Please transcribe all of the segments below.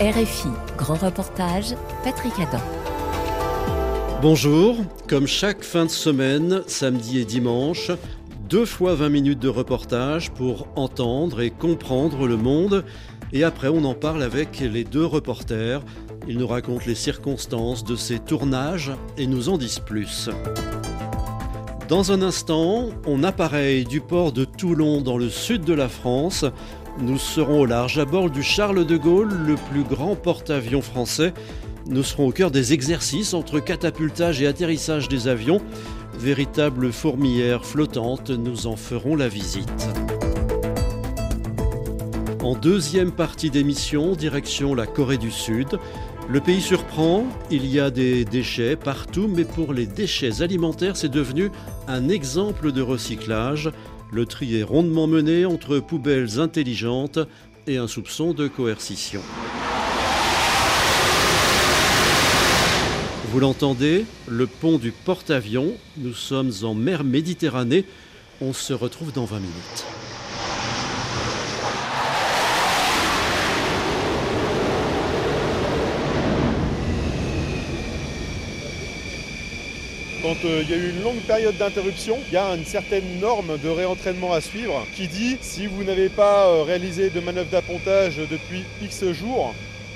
RFI, grand reportage, Patrick Adam. Bonjour, comme chaque fin de semaine, samedi et dimanche, deux fois 20 minutes de reportage pour entendre et comprendre le monde. Et après, on en parle avec les deux reporters. Ils nous racontent les circonstances de ces tournages et nous en disent plus. Dans un instant, on appareille du port de Toulon dans le sud de la France nous serons au large à bord du Charles de Gaulle, le plus grand porte-avions français. Nous serons au cœur des exercices entre catapultage et atterrissage des avions. Véritable fourmilière flottante, nous en ferons la visite. En deuxième partie d'émission, direction la Corée du Sud. Le pays surprend, il y a des déchets partout, mais pour les déchets alimentaires, c'est devenu un exemple de recyclage. Le tri est rondement mené entre poubelles intelligentes et un soupçon de coercition. Vous l'entendez, le pont du porte-avions, nous sommes en mer Méditerranée, on se retrouve dans 20 minutes. Quand euh, il y a eu une longue période d'interruption, il y a une certaine norme de réentraînement à suivre qui dit si vous n'avez pas euh, réalisé de manœuvre d'appontage depuis X jours,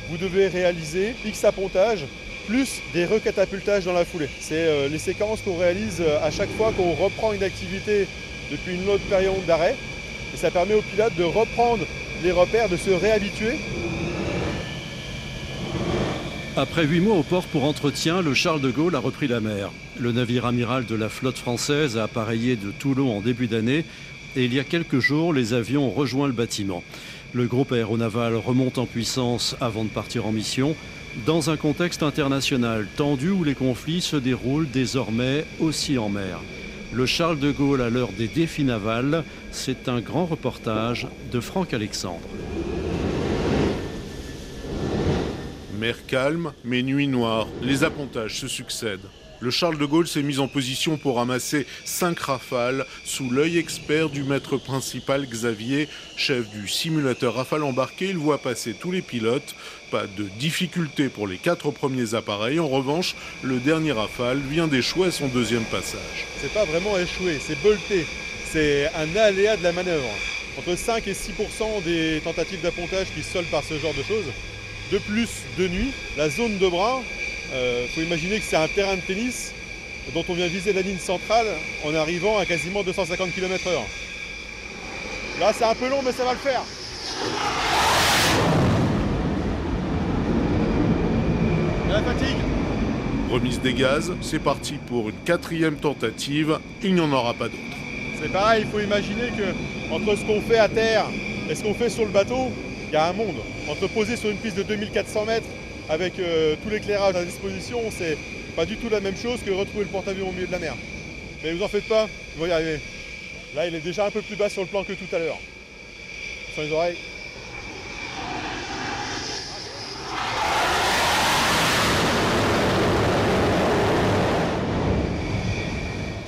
vous devez réaliser X appontage plus des recatapultages dans la foulée. C'est euh, les séquences qu'on réalise à chaque fois qu'on reprend une activité depuis une autre période d'arrêt. Et ça permet aux pilotes de reprendre les repères, de se réhabituer après huit mois au port pour entretien, le Charles de Gaulle a repris la mer. Le navire amiral de la flotte française a appareillé de Toulon en début d'année et il y a quelques jours, les avions ont rejoint le bâtiment. Le groupe aéronaval remonte en puissance avant de partir en mission dans un contexte international tendu où les conflits se déroulent désormais aussi en mer. Le Charles de Gaulle à l'heure des défis navals, c'est un grand reportage de Franck Alexandre. Mer calme, mais nuit noire, les appontages se succèdent. Le Charles de Gaulle s'est mis en position pour ramasser cinq rafales sous l'œil expert du maître principal Xavier, chef du simulateur rafale embarqué. Il voit passer tous les pilotes. Pas de difficulté pour les quatre premiers appareils. En revanche, le dernier rafale vient d'échouer à son deuxième passage. C'est pas vraiment échoué, c'est bolté. C'est un aléa de la manœuvre. Entre 5 et 6% des tentatives d'appontage qui se soldent par ce genre de choses. De plus, de nuit, la zone de bras, il euh, faut imaginer que c'est un terrain de tennis dont on vient viser la ligne centrale en arrivant à quasiment 250 km/h. Là, c'est un peu long, mais ça va le faire. la fatigue Remise des gaz, c'est parti pour une quatrième tentative. Il n'y en aura pas d'autre. C'est pareil, il faut imaginer que entre ce qu'on fait à terre et ce qu'on fait sur le bateau, il y a un monde. Entre poser sur une piste de 2400 mètres avec euh, tout l'éclairage à disposition, c'est pas du tout la même chose que retrouver le porte-avions au milieu de la mer. Mais vous en faites pas, vous y arriver. Là, il est déjà un peu plus bas sur le plan que tout à l'heure. Sur les oreilles.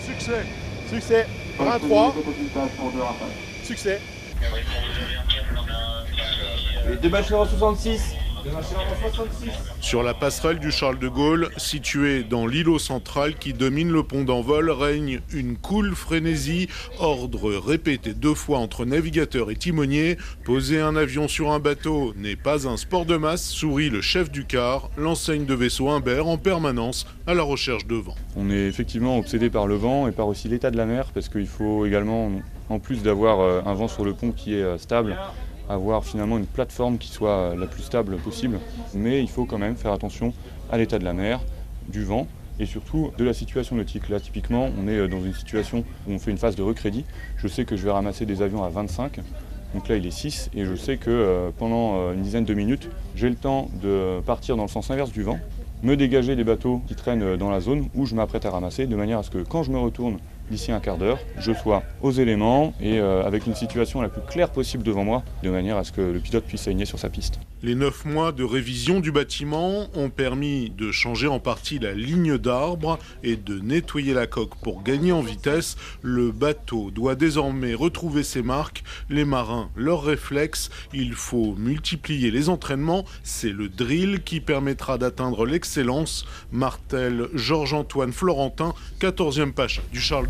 Succès. Succès. 23. Succès. Sur la passerelle du Charles de Gaulle, située dans l'îlot central qui domine le pont d'envol, règne une cool frénésie. Ordre répété deux fois entre navigateurs et timoniers. Poser un avion sur un bateau n'est pas un sport de masse, sourit le chef du car, l'enseigne de vaisseau Humbert en permanence à la recherche de vent. On est effectivement obsédé par le vent et par aussi l'état de la mer parce qu'il faut également, en plus d'avoir euh, un vent sur le pont qui est euh, stable, avoir finalement une plateforme qui soit la plus stable possible. Mais il faut quand même faire attention à l'état de la mer, du vent et surtout de la situation nautique. Là, typiquement, on est dans une situation où on fait une phase de recrédit. Je sais que je vais ramasser des avions à 25. Donc là, il est 6 et je sais que euh, pendant euh, une dizaine de minutes, j'ai le temps de partir dans le sens inverse du vent, me dégager des bateaux qui traînent dans la zone où je m'apprête à ramasser, de manière à ce que quand je me retourne d'ici un quart d'heure, je sois aux éléments et euh, avec une situation la plus claire possible devant moi, de manière à ce que le pilote puisse aligner sur sa piste. Les neuf mois de révision du bâtiment ont permis de changer en partie la ligne d'arbre et de nettoyer la coque pour gagner en vitesse. Le bateau doit désormais retrouver ses marques, les marins leurs réflexes. Il faut multiplier les entraînements. C'est le drill qui permettra d'atteindre l'excellence. Martel Georges-Antoine Florentin, 14e pacha du Charles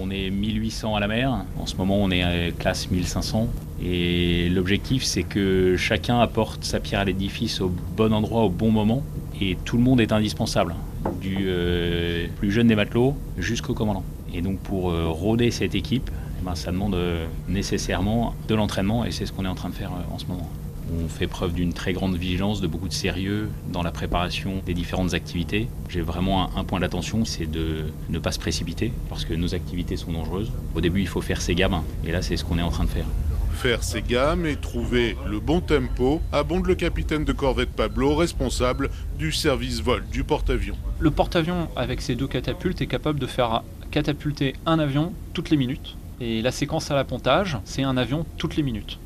On est 1800 à la mer. En ce moment, on est à classe 1500. Et l'objectif, c'est que chacun apporte sa pierre à l'édifice au bon endroit, au bon moment. Et tout le monde est indispensable, du euh, plus jeune des matelots jusqu'au commandant. Et donc, pour euh, rôder cette équipe, eh ben, ça demande euh, nécessairement de l'entraînement. Et c'est ce qu'on est en train de faire en ce moment. On fait preuve d'une très grande vigilance, de beaucoup de sérieux dans la préparation des différentes activités. J'ai vraiment un, point d'attention, c'est de ne pas se précipiter parce que nos activités sont dangereuses. Au début, il faut faire ses gammes et là, c'est ce qu'on est en train de faire. Faire ses gammes et trouver le bon tempo abonde le capitaine de corvette Pablo, responsable du service vol du porte-avions. Le porte-avions, avec ses deux catapultes, est capable de faire catapulter un avion toutes les minutes. Et la séquence à l'appontage, c'est un avion toutes les minutes.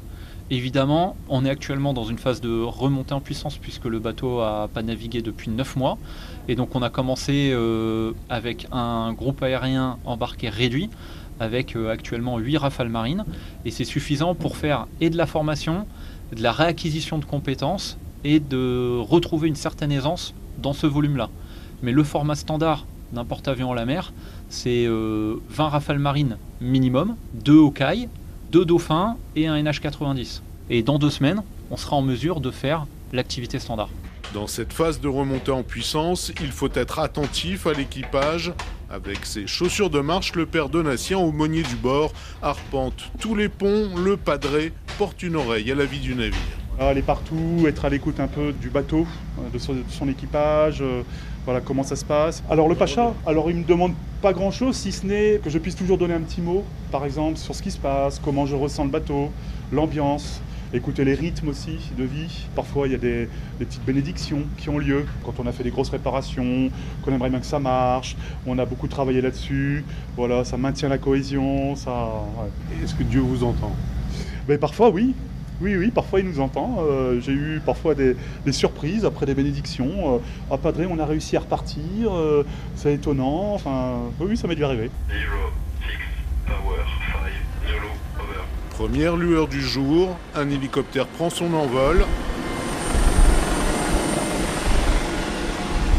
Évidemment, on est actuellement dans une phase de remontée en puissance puisque le bateau a pas navigué depuis 9 mois. Et donc on a commencé euh, avec un groupe aérien embarqué réduit avec euh, actuellement 8 rafales marines. Et c'est suffisant pour faire et de la formation, de la réacquisition de compétences et de retrouver une certaine aisance dans ce volume-là. Mais le format standard d'un porte-avions à la mer, c'est 20 euh, rafales marines minimum, 2 au caille deux dauphins et un NH90. Et dans deux semaines, on sera en mesure de faire l'activité standard. Dans cette phase de remontée en puissance, il faut être attentif à l'équipage. Avec ses chaussures de marche, le père Donatien, aumônier du bord, arpente tous les ponts, le padré porte une oreille à la vie du navire. Aller partout, être à l'écoute un peu du bateau, euh, de son, équipage, euh, voilà comment ça se passe. Alors le Pacha, alors il me demande pas grand chose si ce n'est que je puisse toujours donner un petit mot, par exemple sur ce qui se passe, comment je ressens le bateau, l'ambiance, écouter les rythmes aussi de vie. Parfois il y a des, petites bénédictions qui ont lieu quand on a fait des grosses réparations, qu'on aimerait bien que ça marche, on a beaucoup travaillé là-dessus, voilà, ça maintient la cohésion, ça. Est-ce que Dieu vous entend? Mais ben, parfois oui, oui, oui, parfois il nous entend. Euh, j'ai eu parfois des, surprises après des bénédictions. Euh, ah, Padré, on a réussi à repartir, euh, c'est étonnant. Enfin, oui, ça m'est dû arriver. Première lueur du jour, un hélicoptère prend son envol.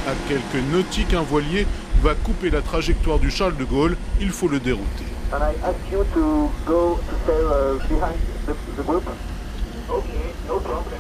À quelques nautiques, un voilier va couper la trajectoire du Charles de Gaulle. Il faut le dérouter.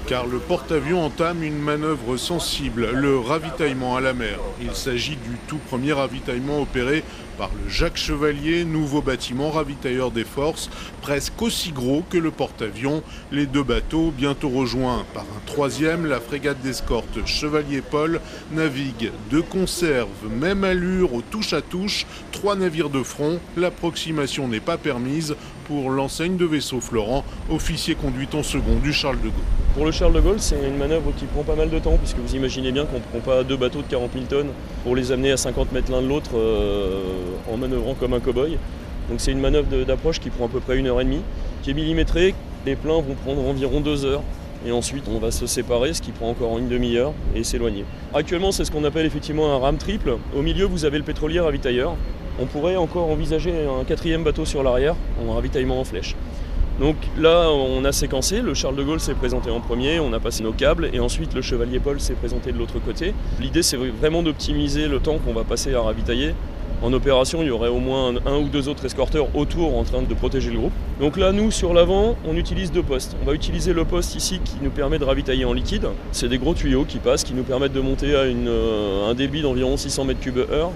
Car le porte-avions entame une manœuvre sensible, le ravitaillement à la mer. Il s'agit du tout premier ravitaillement opéré par le Jacques Chevalier, nouveau bâtiment ravitailleur des forces, presque aussi gros que le porte-avions. Les deux bateaux, bientôt rejoints par un troisième, la frégate d'escorte Chevalier Paul, naviguent de conserve, même allure au touche-à-touche, trois navires de front. L'approximation n'est pas permise pour l'enseigne de vaisseau Florent, officier conduit en second du Charles de Gaulle. Pour le Charles de Gaulle, c'est une manœuvre qui prend pas mal de temps, puisque vous imaginez bien qu'on ne prend pas deux bateaux de 40 000 tonnes pour les amener à 50 mètres l'un de l'autre euh, en manœuvrant comme un cow-boy. Donc c'est une manœuvre d'approche qui prend à peu près une heure et demie, qui est millimétrée. Les pleins vont prendre environ deux heures. Et ensuite, on va se séparer, ce qui prend encore une demi-heure, et s'éloigner. Actuellement, c'est ce qu'on appelle effectivement un rame triple. Au milieu, vous avez le pétrolier ravitailleur. On pourrait encore envisager un quatrième bateau sur l'arrière, en ravitaillement en flèche. Donc là, on a séquencé, le Charles de Gaulle s'est présenté en premier, on a passé nos câbles, et ensuite le Chevalier Paul s'est présenté de l'autre côté. L'idée, c'est vraiment d'optimiser le temps qu'on va passer à ravitailler en opération, il y aurait au moins un, ou deux autres escorteurs autour en train de protéger le groupe. Donc là, nous, sur l'avant, on utilise deux postes. On va utiliser le poste ici qui nous permet de ravitailler en liquide. C'est des gros tuyaux qui passent, qui nous permettent de monter à euh, un débit d'environ 600 m3 heure.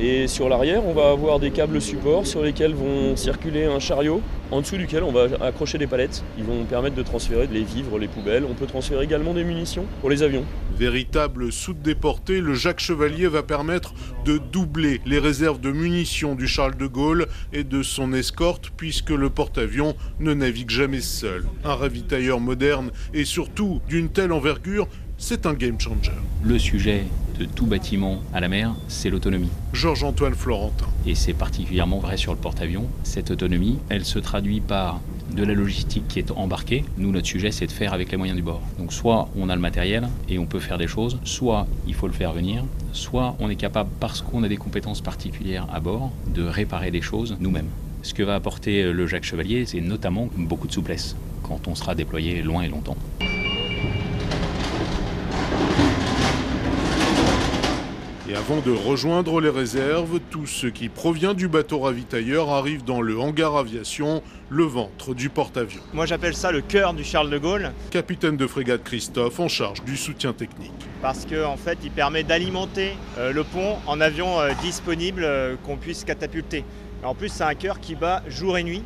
Et sur l'arrière, on va avoir des câbles supports sur lesquels vont circuler un chariot, en dessous duquel on va accrocher des palettes. Ils vont permettre de transférer les vivres, les poubelles. On peut transférer également des munitions pour les avions. Véritable soude déporté, le Jacques Chevalier va permettre de doubler les réserves de munitions du Charles de Gaulle et de son escorte puisque le porte-avions ne navigue jamais seul. Un ravitailleur moderne et surtout d'une telle envergure c'est un game changer. Le sujet de tout bâtiment à la mer, c'est l'autonomie. Georges-Antoine Florentin. Et c'est particulièrement vrai sur le porte-avions. Cette autonomie, elle se traduit par de la logistique qui est embarquée. Nous, notre sujet, c'est de faire avec les moyens du bord. Donc soit on a le matériel et on peut faire des choses, soit il faut le faire venir, soit on est capable, parce qu'on a des compétences particulières à bord, de réparer des choses nous-mêmes. Ce que va apporter le Jacques Chevalier, c'est notamment beaucoup de souplesse quand on sera déployé loin et longtemps. Et avant de rejoindre les réserves, tout ce qui provient du bateau ravitailleur arrive dans le hangar aviation, le ventre du porte-avions. Moi j'appelle ça le cœur du Charles de Gaulle. Capitaine de frégate Christophe en charge du soutien technique. Parce qu'en en fait il permet d'alimenter euh, le pont en avion euh, disponible euh, qu'on puisse catapulter. en plus c'est un cœur qui bat jour et nuit.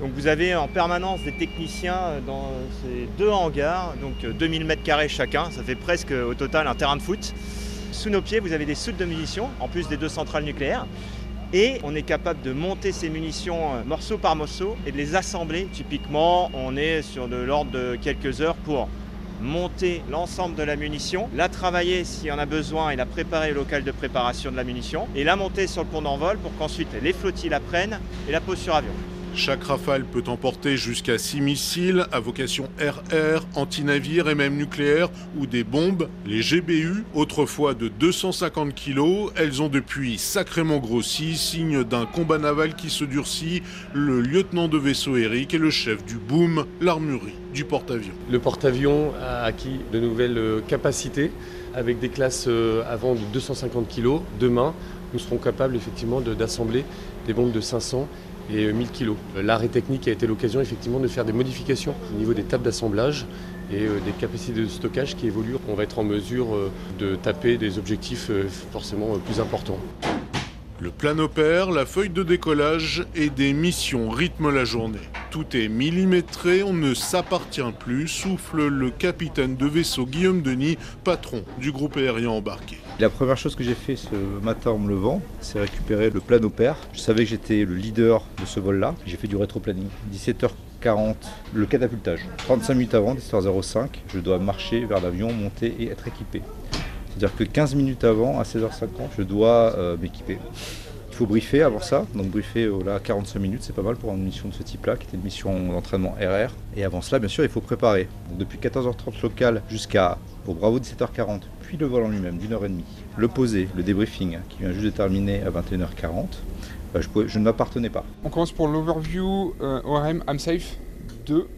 Donc vous avez en permanence des techniciens dans ces deux hangars, donc 2000 m2 chacun, ça fait presque au total un terrain de foot. Sous nos pieds, vous avez des soutes de munitions, en plus des deux centrales nucléaires. Et on est capable de monter ces munitions euh, morceau par morceau et de les assembler. Typiquement, on est sur de l'ordre de quelques heures pour monter l'ensemble de la munition, la travailler s'il y en a besoin et la préparer au local de préparation de la munition, et la monter sur le pont d'envol pour qu'ensuite les flottilles la prennent et la posent sur avion. Chaque rafale peut emporter jusqu'à 6 missiles à vocation RR, anti-navire et même nucléaire ou des bombes, les GBU, autrefois de 250 kg. Elles ont depuis sacrément grossi, signe d'un combat naval qui se durcit. Le lieutenant de vaisseau Eric est le chef du boom, l'armurerie du porte-avions. Le porte-avions a acquis de nouvelles capacités avec des classes euh, avant de 250 kg. Demain, nous serons capables effectivement d'assembler des bombes de 500 et 1000 kg. L'arrêt technique a été l'occasion effectivement de faire des modifications au niveau des tables d'assemblage et euh, des capacités de stockage qui évoluent. On va être en mesure euh, de taper des objectifs euh, forcément plus importants. Le plan opère, la feuille de décollage et des missions rythment la journée. Tout est millimétré, on ne s'appartient plus, souffle le capitaine de vaisseau Guillaume Denis, patron du groupe aérien embarqué. La première chose que j'ai fait ce matin en me levant, c'est récupérer le plan opère. Je savais que j'étais le leader de ce vol-là. J'ai fait du rétro-planning. 17h40, le catapultage. 35 minutes avant, 17h05, je dois marcher vers l'avion, monter et être équipé. C'est-à-dire que 15 minutes avant, à 16h50, je dois euh, m'équiper. Il faut briefer avant ça, donc briefer oh là, 45 minutes, c'est pas mal pour une mission de ce type-là, qui était une mission d'entraînement RR. Et avant cela, bien sûr, il faut préparer. Donc depuis 14h30 local jusqu'à au Bravo 17h40, puis le vol en lui-même d'une heure et demie. Le poser, le débriefing, hein, qui vient juste de terminer à 21h40. Euh, je, je, ne m'appartenais pas. On commence pour l'overview euh, ORM I'm Safe 2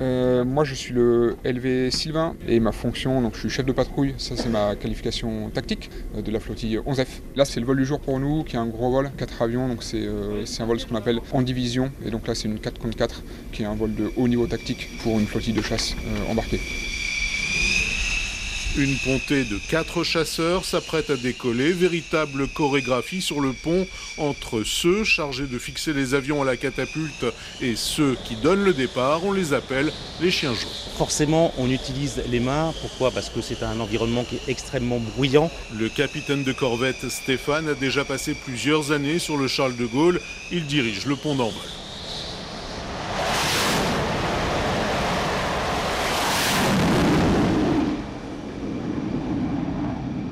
euh, moi, je suis le LV Sylvain et ma fonction, donc je suis chef de patrouille. Ça, c'est ma qualification tactique euh, de la flottille 11F. Là, c'est le vol du jour pour nous, qui est un gros vol, 4 avions. Donc, c'est euh, un vol ce qu'on appelle en division. Et donc là, c'est une 4 contre 4 qui est un vol de haut niveau tactique pour une flottille de chasse embarquée. Une pontée de quatre chasseurs s'apprête à décoller, véritable chorégraphie sur le pont entre ceux chargés de fixer les avions à la catapulte et ceux qui donnent le départ, on les appelle les chiens jaunes. Forcément, on utilise les mains, pourquoi? Parce que c'est un environnement qui est extrêmement bruyant. Le capitaine de corvette Stéphane a déjà passé plusieurs années sur le Charles de Gaulle, il dirige le pont d'envol.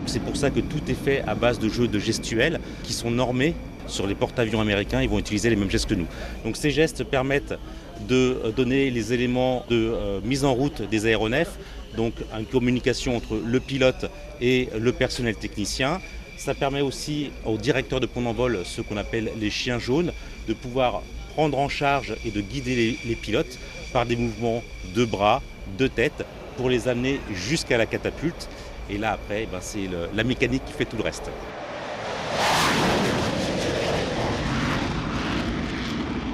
C'est pour ça que tout est fait à base de jeux de gestuels qui sont normés sur les porte-avions américains. Ils vont utiliser les mêmes gestes que nous. Ces gestes permettent de euh, donner les éléments de euh, mise en route des aéronefs, donc une communication entre le pilote et le personnel technicien. Ça permet aussi aux directeurs de pont d'envol, ceux qu'on appelle les chiens jaunes, de pouvoir prendre en charge et de guider les pilotes par des mouvements de bras, de tête, pour les amener jusqu'à la catapulte et là, après, ben, c'est la mécanique qui fait tout le reste.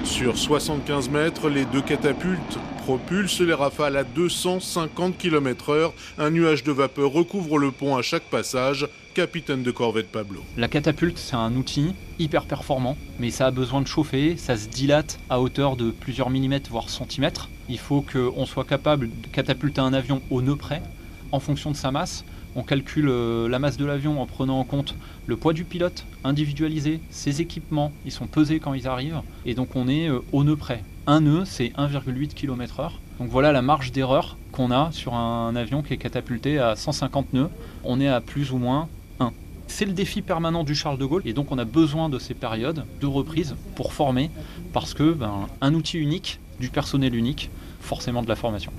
Sur 75 mètres, les deux catapultes propulsent les rafales à 250 km/h. Un nuage de vapeur recouvre le pont à chaque passage. Capitaine de corvette Pablo. La catapulte, c'est un outil hyper performant, mais ça a besoin de chauffer, ça se dilate à hauteur de plusieurs millimètres, voire centimètres. Il faut qu'on soit capable de catapulter un avion au nœud près, en fonction de sa masse, on calcule euh, la masse de l'avion en prenant en compte le poids du pilote individualisé, ses équipements, ils sont pesés quand ils arrivent, et donc on est euh, au nœud près. Un nœud, c'est 1,8 km/h. Donc voilà la marge d'erreur qu'on a sur un avion qui est catapulté à 150 nœuds. On est à plus ou moins 1. C'est le défi permanent du Charles de Gaulle et donc on a besoin de ces périodes de reprise pour former parce que ben, un outil unique, du personnel unique, forcément de la formation.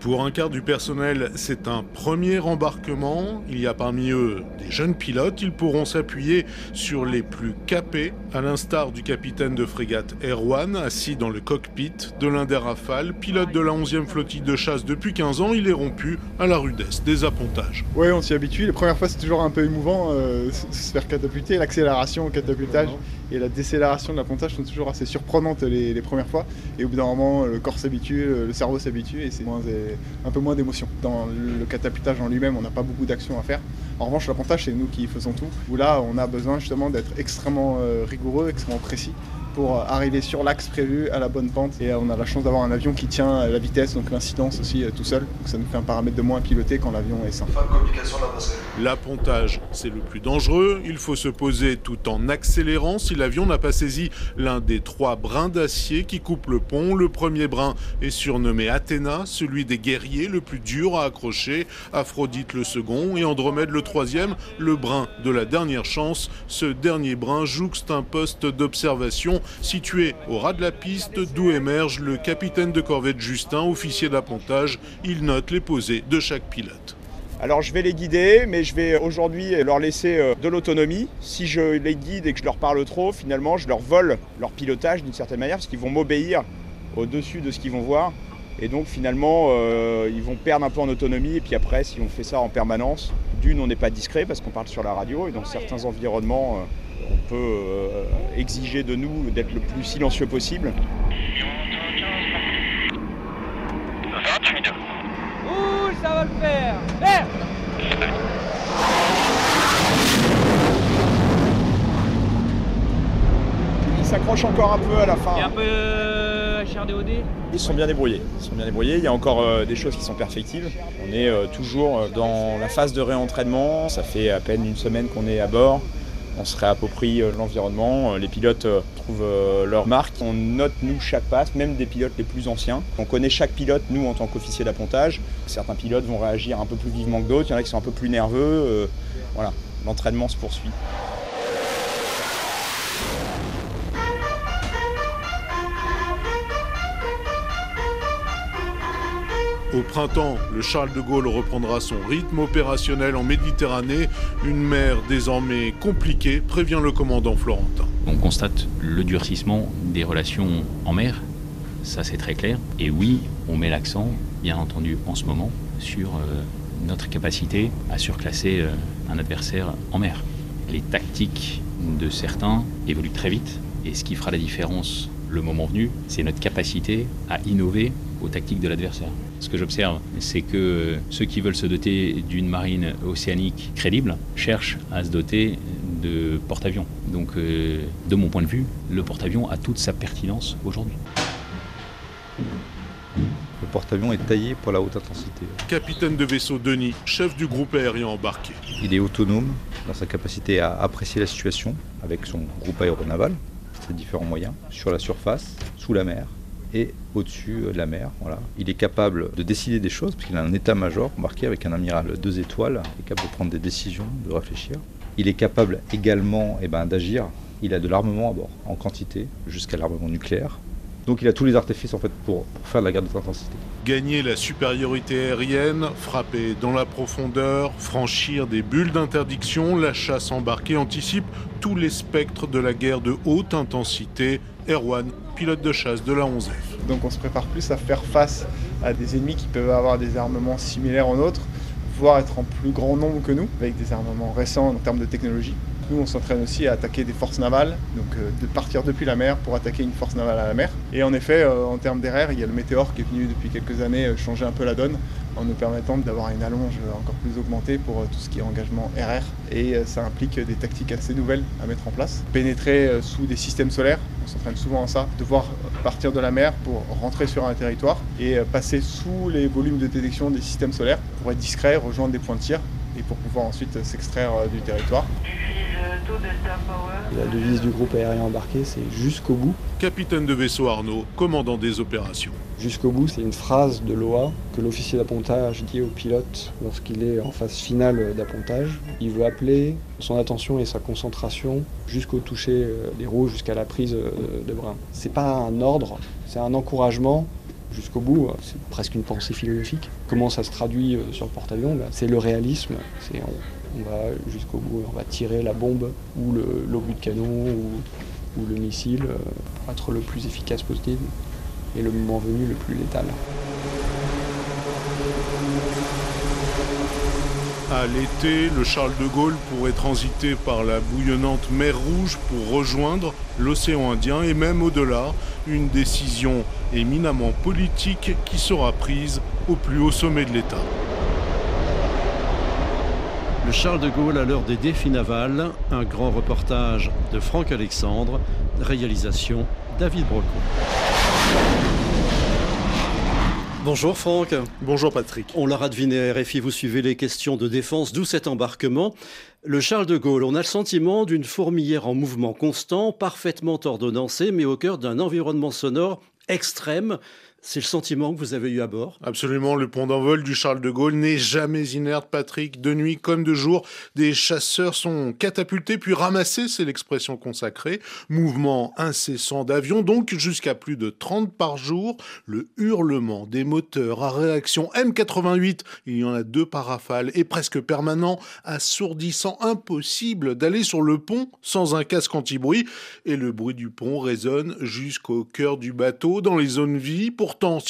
Pour un quart du personnel, c'est un premier embarquement. Il y a parmi eux des jeunes pilotes. Ils pourront s'appuyer sur les plus capés, à l'instar du capitaine de frégate Erwan, assis dans le cockpit de l'un des Rafales, pilote de la 11e flottille de chasse depuis 15 ans. Il est rompu à la rudesse des appontages. Oui, on s'y habitue. Les premières fois, c'est toujours un peu émouvant euh, se faire catapulter. L'accélération au catapultage et la décélération de l'appontage sont toujours assez surprenantes les, les, premières fois. Et au bout d'un moment, le corps s'habitue, le cerveau s'habitue et c'est un peu moins d'émotion. Dans le catapultage en lui-même, on n'a pas beaucoup d'action à faire. En revanche, l'appontage, c'est nous qui faisons tout. Où là, on a besoin justement d'être extrêmement euh, rigoureux, extrêmement précis pour arriver sur l'axe prévu à la bonne pente. Et on a la chance d'avoir un avion qui tient la vitesse, donc l'incidence aussi euh, tout seul. Donc ça nous fait un paramètre de moins à piloter quand l'avion est sain. L'appontage, c'est le plus dangereux. Il faut se poser tout en accélérant si l'avion n'a pas saisi l'un des trois brins d'acier qui coupent le pont. Le premier brin est surnommé Athéna, celui des guerriers le plus dur à accrocher. Aphrodite le second et Andromède le troisième, le brin de la dernière chance. Ce dernier brin jouxte un poste d'observation situé au ras de la piste d'où émerge le capitaine de corvette Justin, officier d'appontage. Il note les posées de chaque pilote. Alors je vais les guider, mais je vais aujourd'hui leur laisser euh, de l'autonomie. Si je les guide et que je leur parle trop, finalement, je leur vole leur pilotage d'une certaine manière, parce qu'ils vont m'obéir au-dessus de ce qu'ils vont voir. Et donc finalement, euh, ils vont perdre un peu en autonomie. Et puis après, si on fait ça en permanence, d'une, on n'est pas discret parce qu'on parle sur la radio. Et dans certains environnements, euh, on peut euh, exiger de nous d'être le plus silencieux possible. Ouh, ça va le faire Merde Ils s'accrochent encore un peu à la fin. Il un peu Ils sont bien débrouillés. Ils sont bien débrouillés. Il y a encore euh, des choses qui sont perfectibles. On est euh, toujours euh, dans la phase de réentraînement. Ça fait à peine une semaine qu'on est à bord. On se réapproprie l'environnement. Les pilotes trouvent leur marque. On note, nous, chaque passe, même des pilotes les plus anciens. On connaît chaque pilote, nous, en tant qu'officier d'appontage. Certains pilotes vont réagir un peu plus vivement que d'autres. Il y en a qui sont un peu plus nerveux. Voilà, l'entraînement se poursuit. Au printemps, le Charles de Gaulle reprendra son rythme opérationnel en Méditerranée, une mer désormais compliquée, prévient le commandant Florentin. On constate le durcissement des relations en mer, ça c'est très clair. Et oui, on met l'accent, bien entendu, en ce moment, sur euh, notre capacité à surclasser euh, un adversaire en mer. Les tactiques de certains évoluent très vite, et ce qui fera la différence le moment venu, c'est notre capacité à innover aux tactiques de l'adversaire. Ce que j'observe, c'est que ceux qui veulent se doter d'une marine océanique crédible cherchent à se doter de porte-avions. Donc, euh, de mon point de vue, le porte-avions a toute sa pertinence aujourd'hui. Le porte-avions est taillé pour la haute intensité. Capitaine de vaisseau Denis, chef du groupe aérien embarqué. Il est autonome dans sa capacité à apprécier la situation avec son groupe aéronaval, ses différents moyens, sur la surface, sous la mer et au-dessus de la mer. Il est capable de décider des choses, parce qu'il a un état-major embarqué avec un amiral deux étoiles, il est capable de prendre des décisions, de réfléchir. Il est capable également eh ben, d'agir. Il a de l'armement à bord, en quantité, jusqu'à l'armement nucléaire. Donc il a tous les artifices en fait pour, faire de la guerre de intensité. Gagner la supériorité aérienne, frapper dans la profondeur, franchir des bulles d'interdiction, la chasse embarquée anticipe tous les spectres de la guerre de haute intensité. Erwan, pilote de chasse de la 11F. Donc on se prépare plus à faire face à des ennemis qui peuvent avoir des armements similaires aux nôtres, voire être en plus grand nombre que nous, avec des armements récents en termes de technologie. Nous, on s'entraîne aussi à attaquer des forces navales, donc euh, de partir depuis la mer pour attaquer une force navale à la mer. Et en effet, euh, en termes d'RR, il y a le météore qui est venu depuis quelques années euh, changer un peu la donne en nous permettant d'avoir une allonge encore plus augmentée pour tout ce qui est engagement RR. Et ça implique des tactiques assez nouvelles à mettre en place. Pénétrer sous des systèmes solaires, on s'entraîne souvent à ça, devoir partir de la mer pour rentrer sur un territoire et passer sous les volumes de détection des systèmes solaires pour être discret, rejoindre des points de tir et pour pouvoir ensuite s'extraire euh, du territoire. La devise du groupe aérien embarqué, c'est jusqu'au bout. Capitaine de vaisseau Arnaud, commandant des opérations. Jusqu'au bout, c'est une phrase de l'OA que l'officier d'appontage dit au pilote lorsqu'il est en phase finale d'appontage. Il veut appeler son attention et sa concentration jusqu'au toucher euh, des roues, jusqu'à la prise euh, de brin. C'est pas un ordre, c'est un encouragement jusqu'au bout. C'est presque une pensée philosophique. Comment ça se traduit euh, sur le porte-avions ben, C'est le réalisme. On, va jusqu'au bout, on va tirer la bombe ou l'obus de canon ou, ou le missile pour être le plus efficace possible et le moment venu le plus létal. À l'été, le Charles de Gaulle pourrait transiter par la bouillonnante mer Rouge pour rejoindre l'océan Indien et même au-delà, une décision éminemment politique qui sera prise au plus haut sommet de l'État. Le Charles de Gaulle à l'heure des défis navals, un grand reportage de Franck Alexandre, réalisation David Brocco. Bonjour Franck. Bonjour Patrick. On l'aura deviné RFI, vous suivez les questions de défense, d'où cet embarquement. Le Charles de Gaulle, on a le sentiment d'une fourmilière en mouvement constant, parfaitement ordonnancée, mais au cœur d'un environnement sonore extrême. C'est le sentiment que vous avez eu à bord? Absolument, le pont d'envol du Charles de Gaulle n'est jamais inerte, Patrick. De nuit comme de jour, des chasseurs sont catapultés puis ramassés, c'est l'expression consacrée. Mouvement incessant d'avions, donc jusqu'à plus de 30 par jour. Le hurlement des moteurs à réaction M88, il y en a deux par rafale, est presque permanent, assourdissant, impossible d'aller sur le pont sans un casque anti-bruit. Et le bruit du pont résonne jusqu'au cœur du bateau, dans les zones vies, pourtant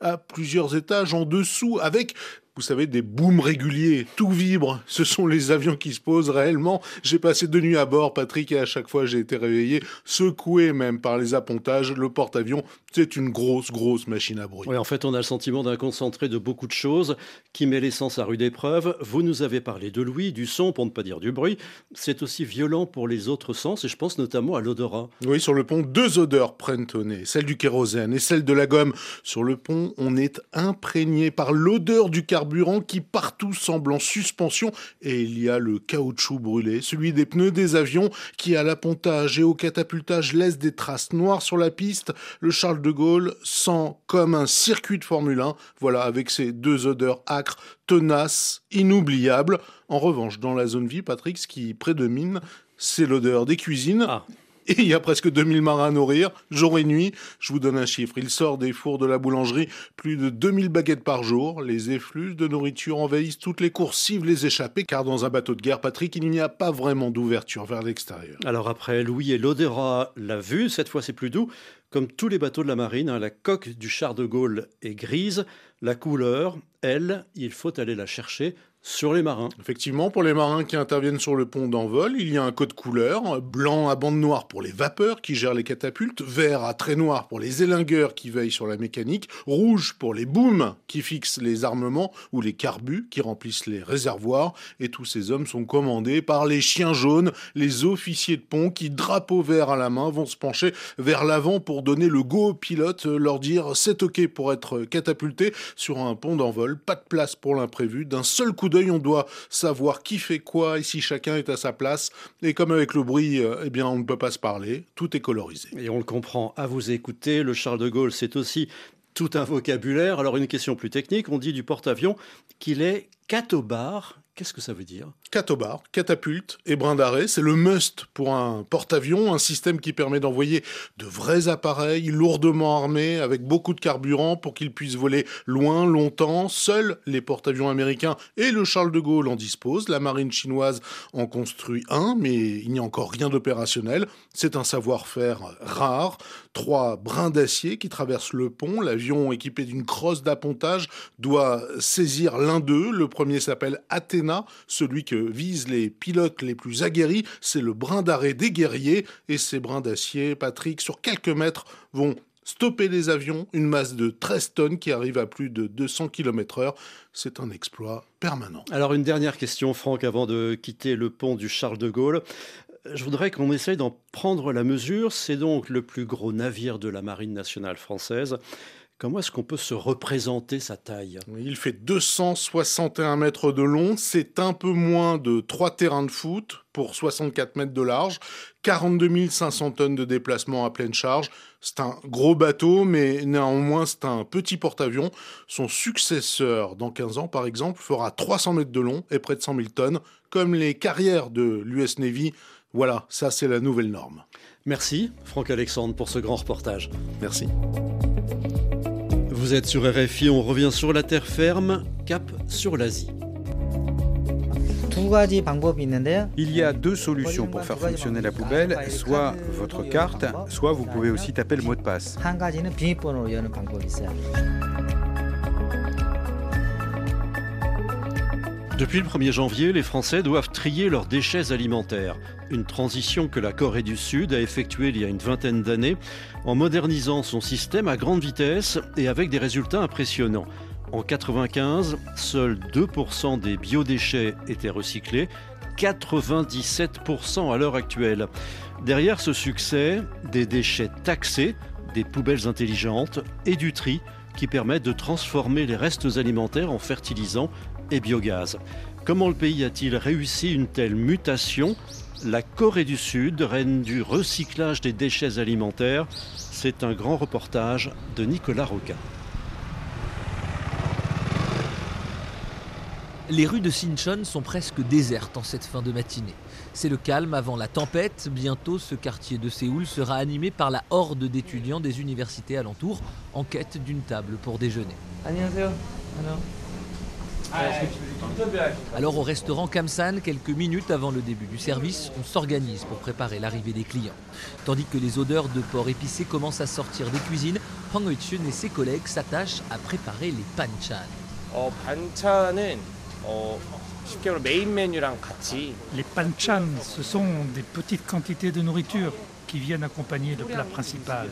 à plusieurs étages en dessous, avec vous savez, des booms réguliers, tout vibre. Ce sont les avions qui se posent réellement. J'ai passé deux nuits à bord, Patrick, et à chaque fois j'ai été réveillé, secoué même par les appontages. Le porte-avions, c'est une grosse, grosse machine à bruit. Oui, en fait, on a le sentiment d'un concentré de beaucoup de choses qui met l'essence à rude épreuve. Vous nous avez parlé de l'ouïe, du son, pour ne pas dire du bruit. C'est aussi violent pour les autres sens, et je pense notamment à l'odorat. Oui, sur le pont, deux odeurs prennent au nez, celle du kérosène et celle de la gomme. Sur le pont, on est imprégné par l'odeur du carbone qui partout semble en suspension et il y a le caoutchouc brûlé, celui des pneus des avions qui à l'appontage et au catapultage laisse des traces noires sur la piste. Le Charles de Gaulle sent comme un circuit de Formule 1, voilà, avec ces deux odeurs âcres, tenaces, inoubliables. En revanche, dans la zone vie, Patrick, ce qui prédomine, c'est l'odeur des cuisines. Ah. Il y a presque 2000 marins à nourrir, jour et nuit. Je vous donne un chiffre. Il sort des fours de la boulangerie plus de 2000 baguettes par jour. Les effluves de nourriture envahissent toutes les coursives, les échappées, car dans un bateau de guerre, Patrick, il n'y a pas vraiment d'ouverture vers l'extérieur. Alors après Louis et l'Odera l'a vue, cette fois c'est plus doux. Comme tous les bateaux de la marine, hein, la coque du char de Gaulle est grise. La couleur, elle, il faut aller la chercher sur les marins. Effectivement, pour les marins qui interviennent sur le pont d'envol, il y a un code couleur, blanc à bande noire pour les vapeurs qui gèrent les catapultes, vert à trait noir pour les élingueurs qui veillent sur la mécanique, rouge pour les booms qui fixent les armements ou les carbus qui remplissent les réservoirs, et tous ces hommes sont commandés par les chiens jaunes, les officiers de pont qui, drapeau vert à la main, vont se pencher vers l'avant pour donner le go au pilote, leur dire c'est ok pour être catapulté sur un pont d'envol, pas de place pour l'imprévu, d'un seul coup de on doit savoir qui fait quoi et si chacun est à sa place. Et comme avec le bruit, euh, eh bien, on ne peut pas se parler. Tout est colorisé. Et on le comprend à vous écouter. Le Charles de Gaulle, c'est aussi tout un vocabulaire. Alors une question plus technique, on dit du porte-avions qu'il est catobar. Qu'est-ce que ça veut dire? Catobar, catapulte et brin d'arrêt, c'est le must pour un porte-avions, un système qui permet d'envoyer de vrais appareils lourdement armés avec beaucoup de carburant pour qu'ils puissent voler loin, longtemps. Seuls les porte-avions américains et le Charles de Gaulle en disposent. La marine chinoise en construit un, mais il n'y a encore rien d'opérationnel. C'est un savoir-faire rare. Trois brins d'acier qui traversent le pont. L'avion équipé d'une crosse d'appontage doit saisir l'un d'eux. Le premier s'appelle Athéna celui que visent les pilotes les plus aguerris, c'est le brin d'arrêt des guerriers, et ces brins d'acier, Patrick, sur quelques mètres, vont stopper les avions, une masse de 13 tonnes qui arrive à plus de 200 km heure. C'est un exploit permanent. Alors une dernière question, Franck, avant de quitter le pont du Charles de Gaulle. Je voudrais qu'on essaye d'en prendre la mesure. C'est donc le plus gros navire de la Marine nationale française. Comment est-ce qu'on peut se représenter sa taille? Il fait 261 mètres de long, c'est un peu moins de 3 terrains de foot pour 64 mètres de large, 42 500 tonnes de déplacement à pleine charge. C'est un gros bateau, mais néanmoins c'est un petit porte-avions. Son successeur, dans 15 ans par exemple, fera 300 mètres de long et près de 100 000 tonnes, comme les carrières de l'US Navy. Voilà, ça c'est la nouvelle norme. Merci Franck Alexandre pour ce grand reportage. Merci. Vous êtes sur RFI, on revient sur la terre ferme, cap sur l'Asie. Il y a deux solutions pour faire fonctionner la poubelle, soit votre carte, soit vous pouvez aussi taper le mot de passe. Depuis le 1er janvier, les Français doivent trier leurs déchets alimentaires. Une transition que la Corée du Sud a effectuée il y a une vingtaine d'années en modernisant son système à grande vitesse et avec des résultats impressionnants. En 1995, seuls 2% des biodéchets étaient recyclés, 97% à l'heure actuelle. Derrière ce succès, des déchets taxés, des poubelles intelligentes et du tri qui permettent de transformer les restes alimentaires en fertilisants et biogaz. Comment le pays a-t-il réussi une telle mutation? La Corée du Sud, reine du recyclage des déchets alimentaires, c'est un grand reportage de Nicolas Roca. Les rues de Sinchon sont presque désertes en cette fin de matinée. C'est le calme avant la tempête. Bientôt, ce quartier de Séoul sera animé par la horde d'étudiants des universités alentours en quête d'une table pour déjeuner. Alors au restaurant Kamsan, quelques minutes avant le début du service, on s'organise pour préparer l'arrivée des clients. Tandis que les odeurs de porc épicé commencent à sortir des cuisines, Hwang Hui-chun et ses collègues s'attachent à préparer les panchan. Les panchan, ce sont des petites quantités de nourriture qui viennent accompagner le plat principal.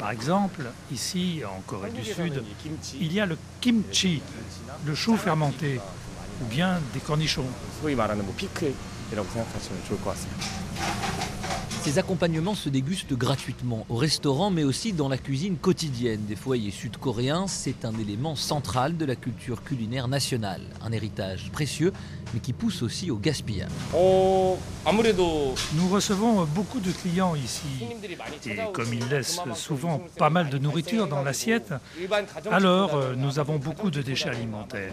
Par exemple, ici, en Corée du Sud, il y a le kimchi, le chou fermenté, ou bien des cornichons. Ces accompagnements se dégustent gratuitement au restaurant, mais aussi dans la cuisine quotidienne des foyers sud-coréens. C'est un élément central de la culture culinaire nationale, un héritage précieux, mais qui pousse aussi au gaspillage. Nous recevons beaucoup de clients ici, et comme ils laissent souvent pas mal de nourriture dans l'assiette, alors euh, nous avons beaucoup de déchets alimentaires.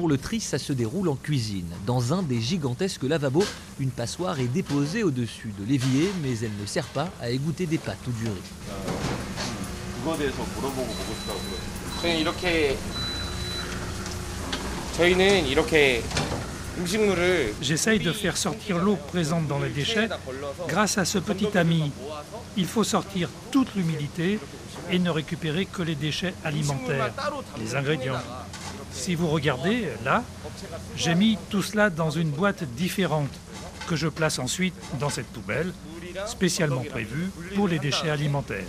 Pour le tri, ça se déroule en cuisine. Dans un des gigantesques lavabos, une passoire est déposée au-dessus de l'évier, mais elle ne sert pas à égoutter des pâtes ou du riz. J'essaye de faire sortir l'eau présente dans les déchets grâce à ce petit ami. Il faut sortir toute l'humidité et ne récupérer que les déchets alimentaires, les ingrédients. Si vous regardez, là, j'ai mis tout cela dans une boîte différente que je place ensuite dans cette poubelle spécialement prévue pour les déchets alimentaires.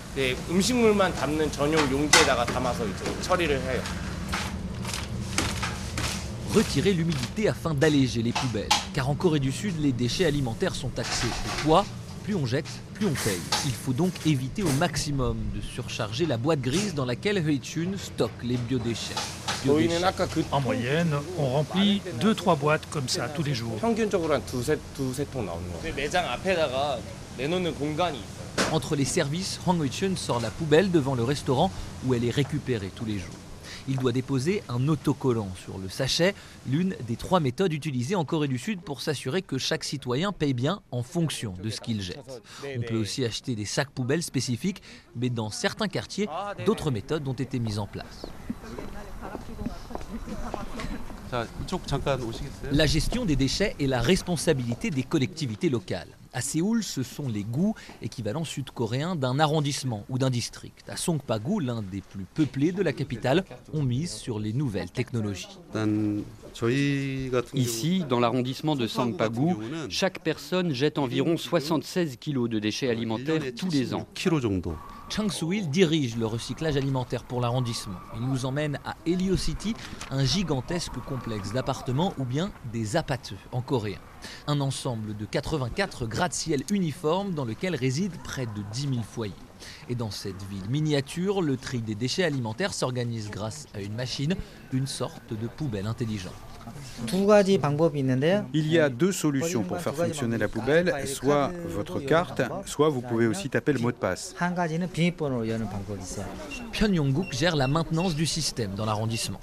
Retirer l'humidité afin d'alléger les poubelles, car en Corée du Sud, les déchets alimentaires sont taxés au poids. Plus on jette, plus on paye. Il faut donc éviter au maximum de surcharger la boîte grise dans laquelle Heichun stocke les biodéchets. En moyenne, on remplit 2-3 boîtes comme ça tous les jours. Entre les services, Hwang Hui-chun sort la poubelle devant le restaurant où elle est récupérée tous les jours. Il doit déposer un autocollant sur le sachet, l'une des trois méthodes utilisées en Corée du Sud pour s'assurer que chaque citoyen paye bien en fonction de ce qu'il jette. On peut aussi acheter des sacs poubelles spécifiques, mais dans certains quartiers, d'autres méthodes ont été mises en place. La gestion des déchets est la responsabilité des collectivités locales. À Séoul, ce sont les goûts, équivalent sud-coréen d'un arrondissement ou d'un district. À Songpa-gu, l'un des plus peuplés de la capitale, on mise sur les nouvelles technologies. Ici, dans l'arrondissement de Sangpa-gu, chaque personne jette environ 76 kg de déchets alimentaires tous les ans. Chang Soo-il dirige le recyclage alimentaire pour l'arrondissement. Il nous emmène à Helio City, un gigantesque complexe d'appartements ou bien des apateux en coréen. Un ensemble de 84 gratte-ciel uniformes dans lequel résident près de 10 000 foyers. Et dans cette ville miniature, le tri des déchets alimentaires s'organise grâce à une machine, une sorte de poubelle intelligente. Il y a deux solutions pour faire fonctionner la poubelle, soit votre carte, soit vous pouvez aussi taper le mot de passe. Pyongyang gère la maintenance du système dans l'arrondissement.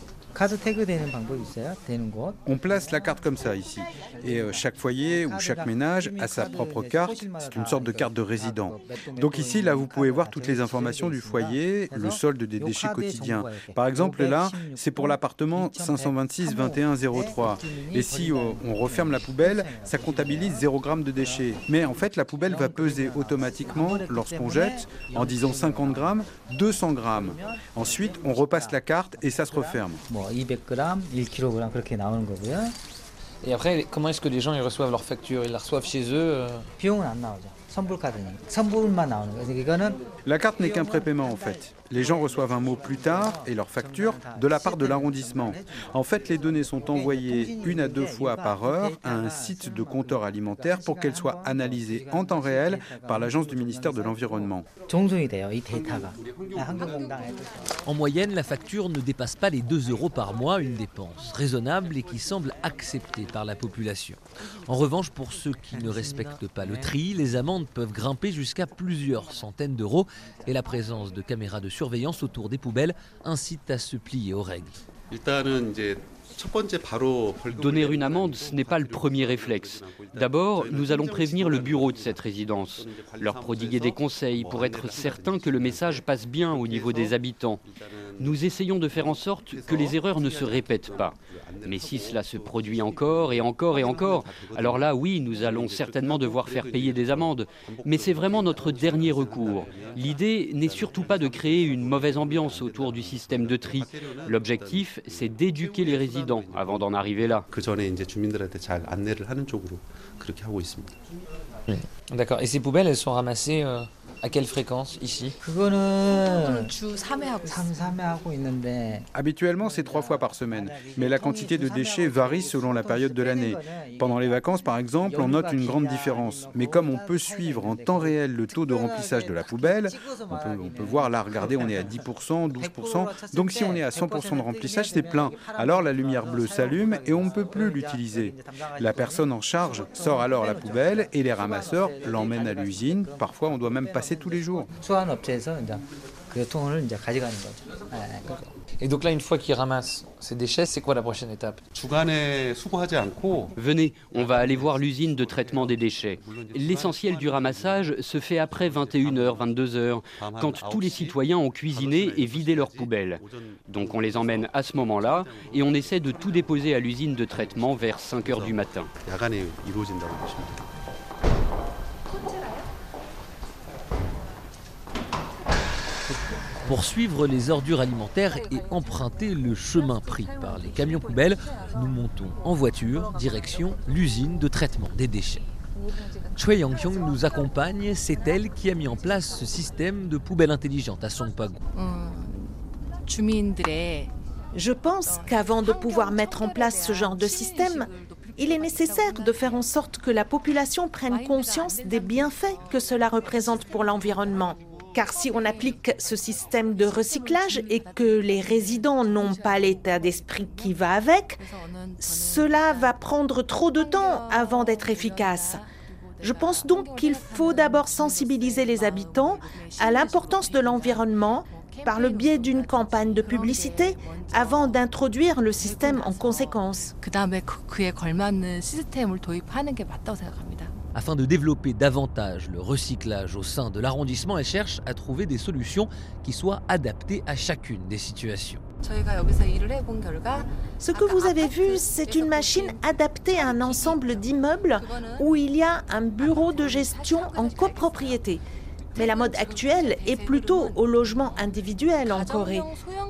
On place la carte comme ça ici. Et euh, chaque foyer ou chaque ménage a sa propre carte. C'est une sorte de carte de résident. Donc ici, là, vous pouvez voir toutes les informations du foyer, le solde des déchets quotidiens. Par exemple, là, c'est pour l'appartement 526 21 03. Et si euh, on referme la poubelle, ça comptabilise 0 g de déchets. Mais en fait, la poubelle va peser automatiquement, lorsqu'on jette, en disant 50 grammes, 200 grammes. Ensuite, on repasse la carte et ça se referme. 200g, 1kg 그렇게 나오는 거고요. Et après, comment est-ce que les gens ils reçoivent leurs factures Ils la reçoivent chez eux euh 비용은 안 나오죠. 선불카드니 선불만 나오는 거예요. 이거는 La carte n'est qu'un prépaiement en fait. Les gens reçoivent un mot plus tard et leur facture de la part de l'arrondissement. En fait, les données sont envoyées une à deux fois par heure à un site de compteur alimentaire pour qu'elles soient analysées en temps réel par l'agence du ministère de l'Environnement. En moyenne, la facture ne dépasse pas les 2 euros par mois, une dépense raisonnable et qui semble acceptée par la population. En revanche, pour ceux qui ne respectent pas le tri, les amendes peuvent grimper jusqu'à plusieurs centaines d'euros et la présence de caméras de surveillance surveillance autour des poubelles incite à se plier aux règles. Donner une amende, ce n'est pas le premier réflexe. D'abord, nous allons prévenir le bureau de cette résidence, leur prodiguer des conseils pour être certain que le message passe bien au niveau des habitants. Nous essayons de faire en sorte que les erreurs ne se répètent pas. Mais si cela se produit encore et encore et encore, alors là, oui, nous allons certainement devoir faire payer des amendes. Mais c'est vraiment notre dernier recours. L'idée n'est surtout pas de créer une mauvaise ambiance autour du système de tri. L'objectif, c'est d'éduquer les résidents avant d'en arriver là. D'accord. Et ces poubelles, elles sont ramassées euh, à quelle fréquence ici Habituellement, c'est trois fois par semaine, mais la quantité de déchets varie selon la période de l'année. Pendant les vacances, par exemple, on note une grande différence. Mais comme on peut suivre en temps réel le taux de remplissage de la poubelle, on peut, on peut voir là, regardez, on est à 10%, 12%. Donc si on est à 100% de remplissage, c'est plein. Alors la lumière bleue s'allume et on ne peut plus l'utiliser. La personne en charge sort alors la poubelle et les ramasseurs l'emmènent à l'usine. Parfois, on doit même passer tous les jours. Et donc là, une fois qu'ils ramassent ces déchets, c'est quoi la prochaine étape? Venez, on va aller voir l'usine de traitement des déchets. L'essentiel du ramassage se fait après 21h, 22h, quand tous les citoyens ont cuisiné et vidé leurs poubelles. Donc on les emmène à ce moment-là et on essaie de tout déposer à l'usine de traitement vers 5h du matin. Pour suivre les ordures alimentaires et emprunter le chemin pris par les camions poubelles, nous montons en voiture direction l'usine de traitement des déchets. Choi Yang-hyung nous accompagne, c'est elle qui a mis en place ce système de poubelle intelligente à Songpagu. Je pense qu'avant de pouvoir mettre en place ce genre de système, il est nécessaire de faire en sorte que la population prenne conscience des bienfaits que cela représente pour l'environnement. Car si on applique ce système de recyclage et que les résidents n'ont pas l'état d'esprit qui va avec, cela va prendre trop de temps avant d'être efficace. Je pense donc qu'il faut d'abord sensibiliser les habitants à l'importance de l'environnement par le biais d'une campagne de publicité avant d'introduire le système en conséquence. Afin de développer davantage le recyclage au sein de l'arrondissement, elle cherche à trouver des solutions qui soient adaptées à chacune des situations. Ce que vous avez vu, c'est une machine adaptée à un ensemble d'immeubles où il y a un bureau de gestion en copropriété. Mais la mode actuelle est plutôt au logement individuel en Corée.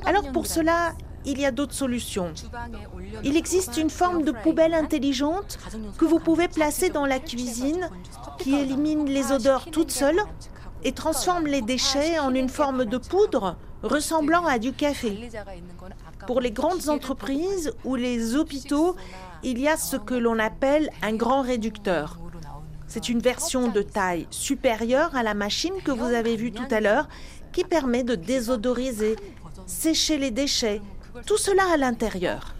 Alors pour cela, il y a d'autres solutions. Il existe une forme de poubelle intelligente que vous pouvez placer dans la cuisine qui élimine les odeurs toute seule et transforme les déchets en une forme de poudre ressemblant à du café. Pour les grandes entreprises ou les hôpitaux, il y a ce que l'on appelle un grand réducteur. C'est une version de taille supérieure à la machine que vous avez vue tout à l'heure qui permet de désodoriser, sécher les déchets, tout cela à l'intérieur.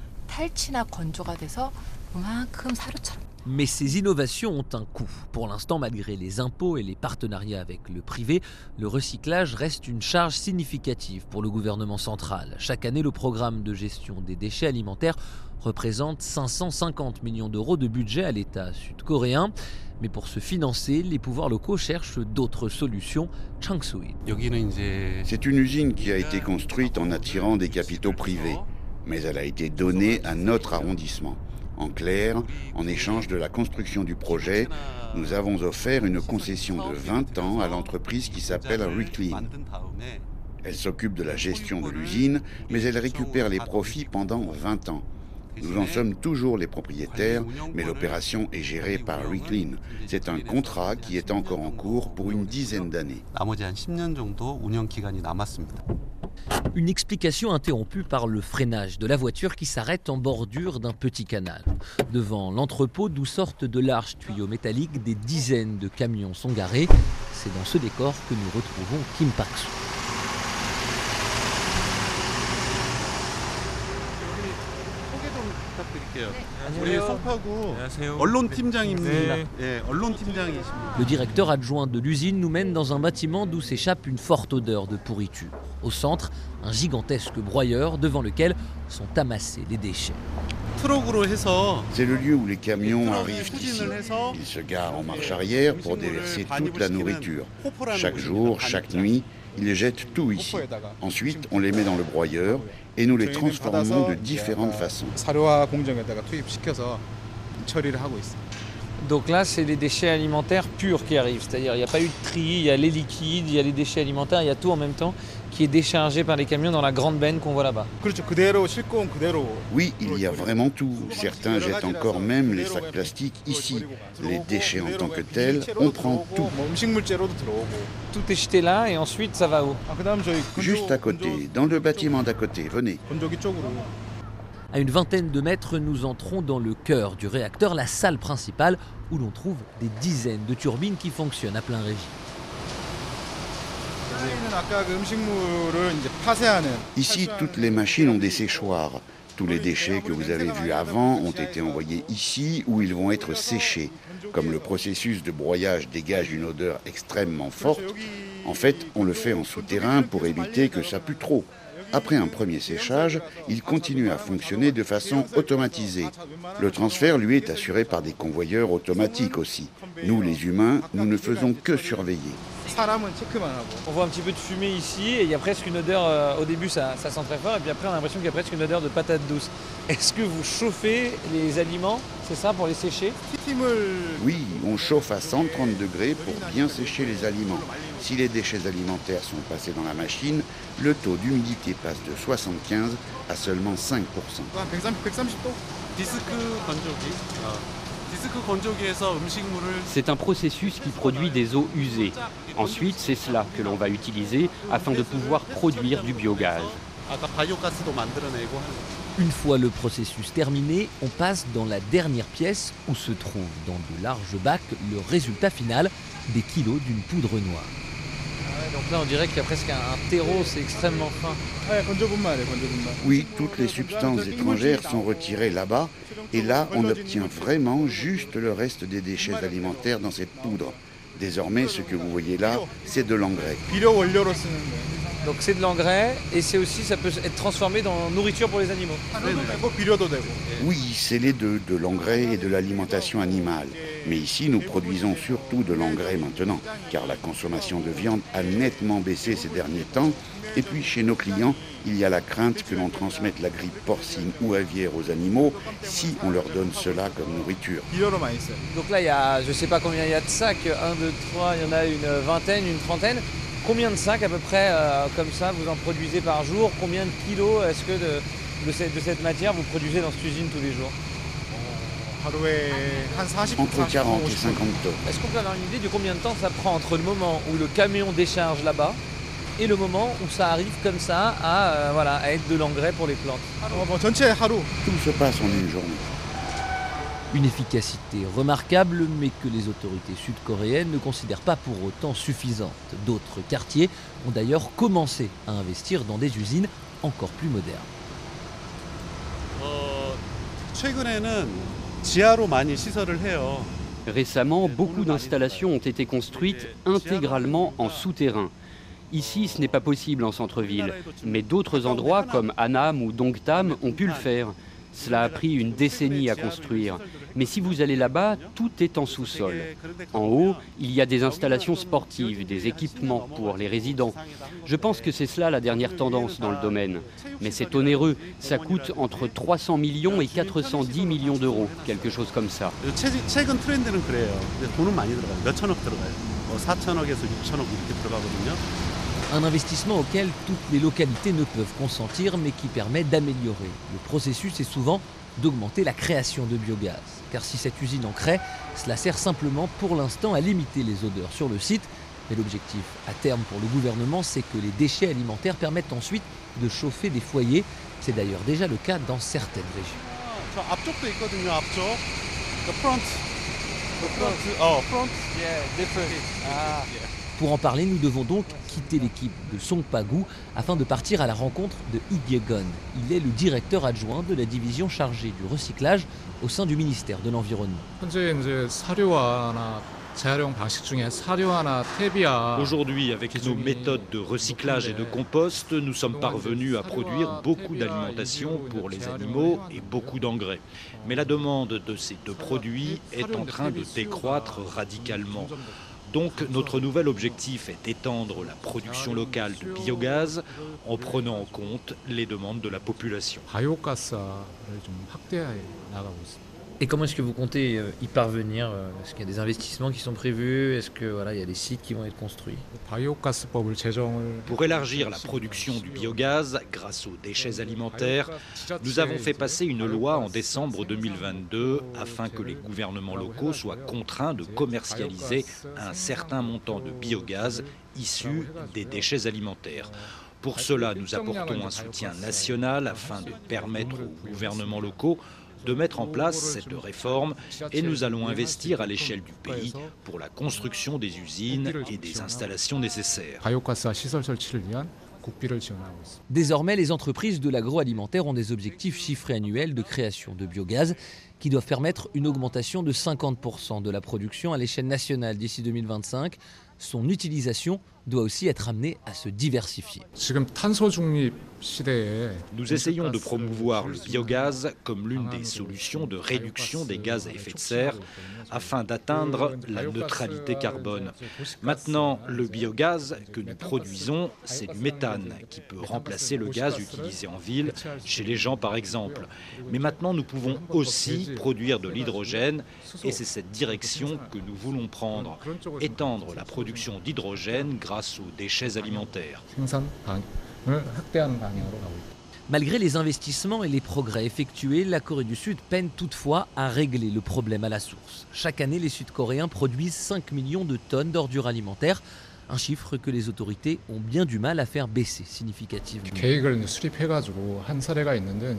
Mais ces innovations ont un coût. Pour l'instant, malgré les impôts et les partenariats avec le privé, le recyclage reste une charge significative pour le gouvernement central. Chaque année, le programme de gestion des déchets alimentaires représente 550 millions d'euros de budget à l'État sud-coréen. Mais pour se financer, les pouvoirs locaux cherchent d'autres solutions. Changsui. C'est une usine qui a été construite en attirant des capitaux privés, mais elle a été donnée à notre arrondissement. En clair, en échange de la construction du projet, nous avons offert une concession de 20 ans à l'entreprise qui s'appelle Reclean. Elle s'occupe de la gestion de l'usine, mais elle récupère les profits pendant 20 ans. Nous en sommes toujours les propriétaires, mais l'opération est gérée par Reclean. C'est un contrat qui est encore en cours pour une dizaine d'années. Une explication interrompue par le freinage de la voiture qui s'arrête en bordure d'un petit canal. Devant l'entrepôt d'où sortent de larges tuyaux métalliques, des dizaines de camions sont garés. C'est dans ce décor que nous retrouvons Kim Park-soo. Le directeur adjoint de l'usine nous mène dans un bâtiment d'où s'échappe une forte odeur de pourriture. Au centre, un gigantesque broyeur devant lequel sont amassés les déchets. C'est le lieu où les camions arrivent ici. Ils se garent en marche arrière pour déverser toute la nourriture. Chaque jour, chaque nuit, ils jettent tout ici. Ensuite, on les met dans le broyeur et nous les transformons de différentes façons. Donc là, c'est les déchets alimentaires purs qui arrivent. C'est-à-dire, il n'y a pas eu de tri, il y a les liquides, il y a les déchets alimentaires, il y a tout en même temps qui est déchargé par les camions dans la grande benne qu'on voit là-bas. Oui, il y a vraiment tout. Certains jettent encore même les sacs plastiques ici. Les déchets en tant que tels, on prend tout. Tout est jeté là et ensuite ça va où? Juste à côté, dans le bâtiment d'à côté, venez. À une vingtaine de mètres, nous entrons dans le cœur du réacteur, la salle principale, où l'on trouve des dizaines de turbines qui fonctionnent à plein régime. Ici, toutes les machines ont des séchoirs. Tous les déchets que vous avez vus avant ont été envoyés ici où ils vont être séchés. Comme le processus de broyage dégage une odeur extrêmement forte, en fait, on le fait en souterrain pour éviter que ça pue trop. Après un premier séchage, il continue à fonctionner de façon automatisée. Le transfert, lui, est assuré par des convoyeurs automatiques aussi. Nous, les humains, nous ne faisons que surveiller. On voit un petit peu de fumée ici et il y a presque une odeur, euh, au début ça, ça sent très fort et puis après on a l'impression qu'il y a presque une odeur de patate douce. Est-ce que vous chauffez les aliments, c'est ça, pour les sécher? Oui, on chauffe à 130 degrés pour bien sécher les aliments. Si les déchets alimentaires sont passés dans la machine, le taux d'humidité passe de 75 à seulement 5%. C'est un processus qui produit des eaux usées. Ensuite, c'est cela que l'on va utiliser afin de pouvoir produire du biogaz. Une fois le processus terminé, on passe dans la dernière pièce où se trouve dans de larges bacs le résultat final des kilos d'une poudre noire. Donc là on dirait qu'il y a presque un terreau, c'est extrêmement fin. Oui, toutes les substances étrangères sont retirées là-bas et là on obtient vraiment juste le reste des déchets alimentaires dans cette poudre. Désormais, ce que vous voyez là, c'est de l'engrais. Donc c'est de l'engrais et c'est aussi ça peut être transformé dans nourriture pour les animaux. Oui, c'est les deux, de l'engrais et de l'alimentation animale. Mais ici, nous produisons surtout de l'engrais maintenant, car la consommation de viande a nettement baissé ces derniers temps. Et puis chez nos clients, il y a la crainte que l'on transmette la grippe porcine ou aviaire aux animaux si on leur donne cela comme nourriture. Donc là il y a, je sais pas combien il y a de sacs, 1, 2, 3, il y en a une vingtaine, une trentaine. Combien de sacs à peu près euh, comme ça vous en produisez par jour? Combien de kilos est-ce que de cette matière vous produisez dans cette usine tous les jours? Entre 40 et 50 tonnes. Est-ce qu'on peut avoir une idée de combien de temps ça prend entre le moment où le camion décharge là-bas et le moment où ça arrive comme ça à, euh, voilà, à être de l'engrais pour les plantes? Tout se passe en une journée. Une efficacité remarquable, mais que les autorités sud-coréennes ne considèrent pas pour autant suffisante. D'autres quartiers ont d'ailleurs commencé à investir dans des usines encore plus modernes. Récemment, beaucoup d'installations ont été construites intégralement en souterrain. Ici, ce n'est pas possible en centre-ville, mais d'autres endroits comme Annam ou Dongtam ont pu le faire. Cela a pris une décennie à construire. Mais si vous allez là-bas, tout est en sous-sol. En haut, il y a des installations sportives, des équipements pour les résidents. Je pense que c'est cela la dernière tendance dans le domaine. Mais c'est onéreux. Ça coûte entre 300 millions et 410 millions d'euros, quelque chose comme ça. Un investissement auquel toutes les localités ne peuvent consentir, mais qui permet d'améliorer. Le processus est souvent d'augmenter la création de biogaz. Car si cette usine en crée, cela sert simplement pour l'instant à limiter les odeurs sur le site. Mais l'objectif à terme pour le gouvernement, c'est que les déchets alimentaires permettent ensuite de chauffer des foyers. C'est d'ailleurs déjà le cas dans certaines régions. Pour en parler, nous devons donc l'équipe de Songpagou afin de partir à la rencontre de Gon. Il est le directeur adjoint de la division chargée du recyclage au sein du ministère de l'Environnement. Aujourd'hui, avec nos méthodes de recyclage et de compost, nous sommes parvenus à produire beaucoup d'alimentation pour les animaux et beaucoup d'engrais. Mais la demande de ces deux produits est en train de décroître radicalement. Donc notre nouvel objectif est d'étendre la production locale de biogaz en prenant en compte les demandes de la population. Et comment est-ce que vous comptez euh, y parvenir euh, Est-ce qu'il y a des investissements qui sont prévus Est-ce que voilà, il y a des sites qui vont être construits? Pour élargir la production du biogaz grâce aux déchets alimentaires, nous avons fait passer une loi en décembre 2022 afin que les gouvernements locaux soient contraints de commercialiser un certain montant de biogaz issu des déchets alimentaires. Pour cela, nous apportons un soutien national afin de permettre aux gouvernements locaux de mettre en place cette réforme et nous allons investir à l'échelle du pays pour la construction des usines et des installations nécessaires. Désormais, les entreprises de l'agroalimentaire ont des objectifs chiffrés annuels de création de biogaz qui doivent permettre une augmentation de 50% de la production à l'échelle nationale d'ici 2025, son utilisation doit aussi être amené à se diversifier. Nous essayons de promouvoir le biogaz comme l'une des solutions de réduction des gaz à effet de serre afin d'atteindre la neutralité carbone. Maintenant, le biogaz que nous produisons, c'est du méthane qui peut remplacer le gaz utilisé en ville, chez les gens par exemple. Mais maintenant, nous pouvons aussi produire de l'hydrogène et c'est cette direction que nous voulons prendre, étendre la production d'hydrogène grâce alimentaires. Malgré les investissements et les progrès effectués, la Corée du Sud peine toutefois à régler le problème à la source. Chaque année, les Sud-Coréens produisent 5 millions de tonnes d'ordures alimentaires, un chiffre que les autorités ont bien du mal à faire baisser significativement.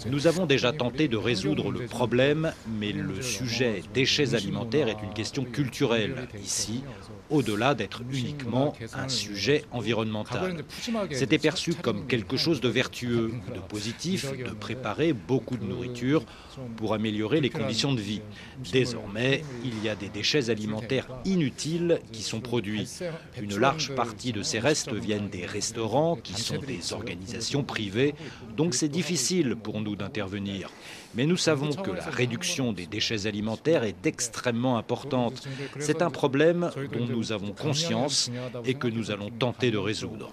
Nous avons déjà tenté de résoudre le problème, mais le sujet déchets alimentaires est une question culturelle. ici, au-delà d'être uniquement un sujet environnemental. C'était perçu comme quelque chose de vertueux, de positif, de préparer beaucoup de nourriture pour améliorer les conditions de vie. Désormais, il y a des déchets alimentaires inutiles qui sont produits. Une large large partie de ces restes viennent des restaurants, qui sont des organisations privées, donc c'est difficile pour nous d'intervenir. Mais nous savons que la réduction des déchets alimentaires est extrêmement importante. C'est un problème dont nous avons conscience et que nous allons tenter de résoudre.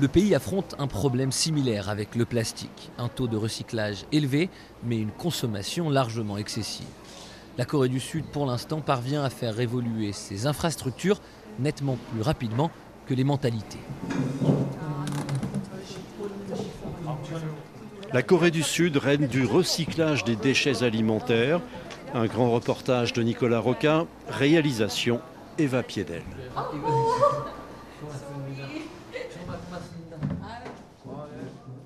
Le pays affronte un problème similaire avec le plastique, un taux de recyclage élevé, mais une consommation largement excessive. La Corée du Sud, pour l'instant, parvient à faire évoluer ses infrastructures nettement plus rapidement que les mentalités. La Corée du Sud règne du recyclage des déchets alimentaires. Un grand reportage de Nicolas Roca, réalisation Eva Piedel.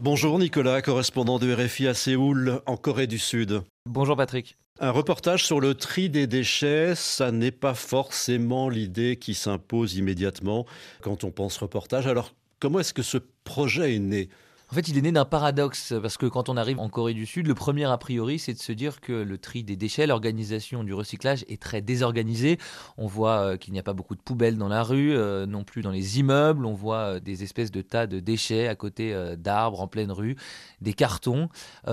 Bonjour Nicolas, correspondant de RFI à Séoul, en Corée du Sud. Bonjour Patrick. Un reportage sur le tri des déchets, ça n'est pas forcément l'idée qui s'impose immédiatement quand on pense reportage. Alors comment est-ce que ce projet est né? En fait, il est né d'un paradoxe, parce que quand on arrive en Corée du Sud, le premier a priori, c'est de se dire que le tri des déchets, l'organisation du recyclage est très désorganisée. On voit euh, qu'il n'y a pas beaucoup de poubelles dans la rue, euh, non plus dans les immeubles. On voit euh, des espèces de tas de déchets à côté d'arbres en pleine rue, des cartons.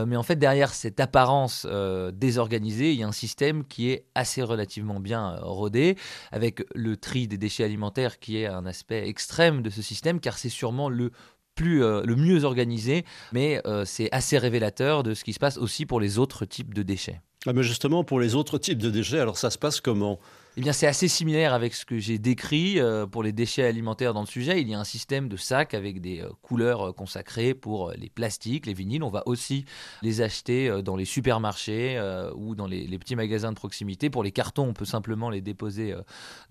mais en fait, derrière cette apparence désorganisée, il y a un système qui est assez relativement bien rodé, avec le tri des déchets alimentaires qui est un aspect extrême de ce système, car c'est sûrement le plus, euh, le mieux organisé, mais euh, c'est assez révélateur de ce qui se passe aussi pour les autres types de déchets. Ah mais justement, pour les autres types de déchets, alors ça se passe comment? Eh bien, c'est assez similaire avec ce que j'ai décrit euh, pour les déchets alimentaires dans le sujet. Il y a un système de sacs avec des euh, couleurs euh, consacrées pour les plastiques, les vinyles. On va aussi les acheter dans les supermarchés ou dans les, petits magasins de proximité. Pour les cartons, on peut simplement les déposer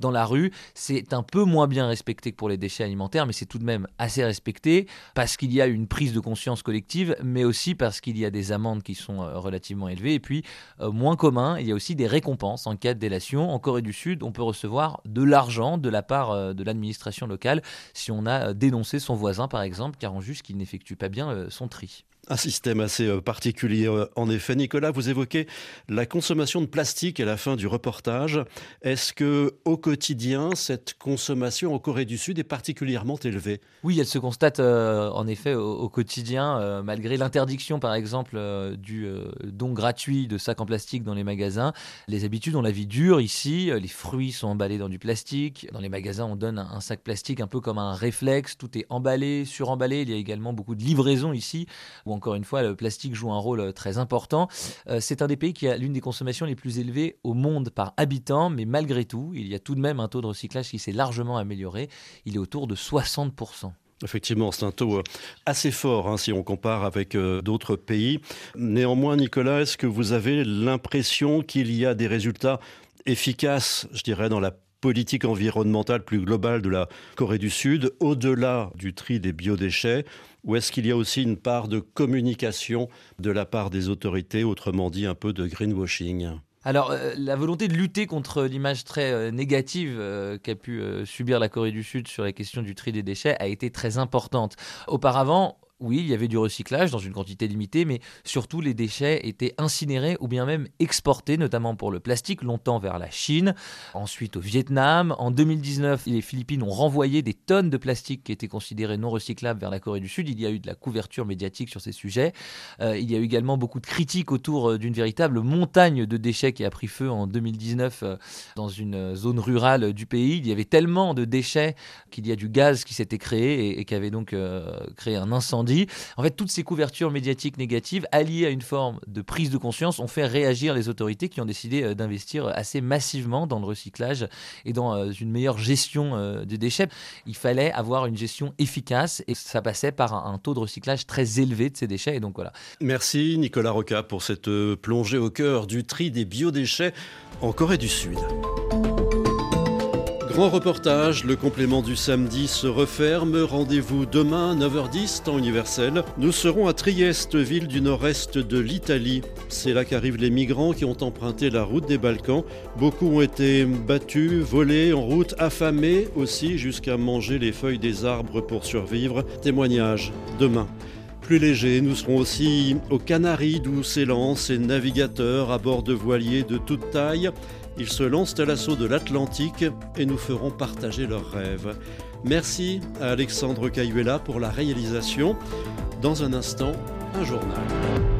dans la rue. C'est un peu moins bien respecté que pour les déchets alimentaires, mais c'est tout de même assez respecté parce qu'il y a une prise de conscience collective, mais aussi parce qu'il y a des amendes qui sont relativement élevées. Et puis, moins commun, il y a aussi des récompenses en cas de délation. En Corée du On peut recevoir de l'argent de la part euh, de l'administration locale si on a euh, dénoncé son voisin, par exemple, car on juge qu'il n'effectue pas bien euh, son tri. Un système assez euh, particulier. Euh, en effet, Nicolas, vous évoquez la consommation de plastique à la fin du reportage. Est-ce que au quotidien, cette consommation en Corée du Sud est particulièrement élevée? Oui, elle se constate euh, en effet au, quotidien, malgré l'interdiction, par exemple, du don gratuit de sacs en plastique dans les magasins. Les habitudes ont la vie dure ici. Les fruits sont emballés dans du plastique. Dans les magasins, on donne un, sac plastique un peu comme un réflexe. Tout est emballé, suremballé. Il y a également beaucoup de livraisons ici encore une fois, le plastique joue un rôle euh, très important. Euh, c'est un des pays qui a l'une des consommations les plus élevées au monde par habitant, mais malgré tout, il y a tout de même un taux de recyclage qui s'est largement amélioré. Il est autour de 60%. Effectivement, c'est un taux euh, assez fort hein, si on compare avec d'autres pays. Néanmoins, Nicolas, est-ce que vous avez l'impression qu'il y a des résultats efficaces, je dirais, dans la politique environnementale plus globale de la Corée du Sud, au-delà du tri des biodéchets ou est-ce qu'il y a aussi une part de communication de la part des autorités, autrement dit un peu de greenwashing? Alors, euh, la volonté de lutter contre l'image très euh, négative euh, qu'a pu subir la Corée du Sud sur la question du tri des déchets a été très importante. Auparavant, oui, il y avait du recyclage dans une quantité limitée, mais surtout les déchets étaient incinérés ou bien même exportés, notamment pour le plastique, longtemps vers la Chine, ensuite au Vietnam. En 2019, les Philippines ont renvoyé des tonnes de plastique qui étaient considérés non recyclables vers la Corée du Sud. Il y a eu de la couverture médiatique sur ces sujets. Euh, il y a eu également beaucoup de critiques autour euh, d'une véritable montagne de déchets qui a pris feu en 2019 euh, dans une zone rurale du pays. Il y avait tellement de déchets qu'il y a du gaz qui s'était créé et qui avait donc créé un incendie en fait, toutes ces couvertures médiatiques négatives, alliées à une forme de prise de conscience, ont fait réagir les autorités qui ont décidé euh, d'investir assez massivement dans le recyclage et dans euh, une meilleure gestion euh, des déchets. Il fallait avoir une gestion efficace et ça passait par un taux de recyclage très élevé de ces déchets. Et donc voilà. Merci Nicolas Roca pour cette plongée au cœur du tri des biodéchets en Corée du Sud. Grand reportage, le complément du samedi se referme. Rendez-vous demain 9h10 temps universel. Nous serons à Trieste, ville du nord-est de l'Italie. C'est là qu'arrivent les migrants qui ont emprunté la route des Balkans. Beaucoup ont été battus, volés en route, affamés aussi jusqu'à manger les feuilles des arbres pour survivre. Témoignage demain plus léger. Nous serons aussi aux Canaries d'où s'élancent ces navigateurs à bord de voiliers de toute taille. Ils se lancent à l'assaut de l'Atlantique et nous ferons partager leurs rêves. Merci à Alexandre Cayuela pour la réalisation. Dans un instant, un journal.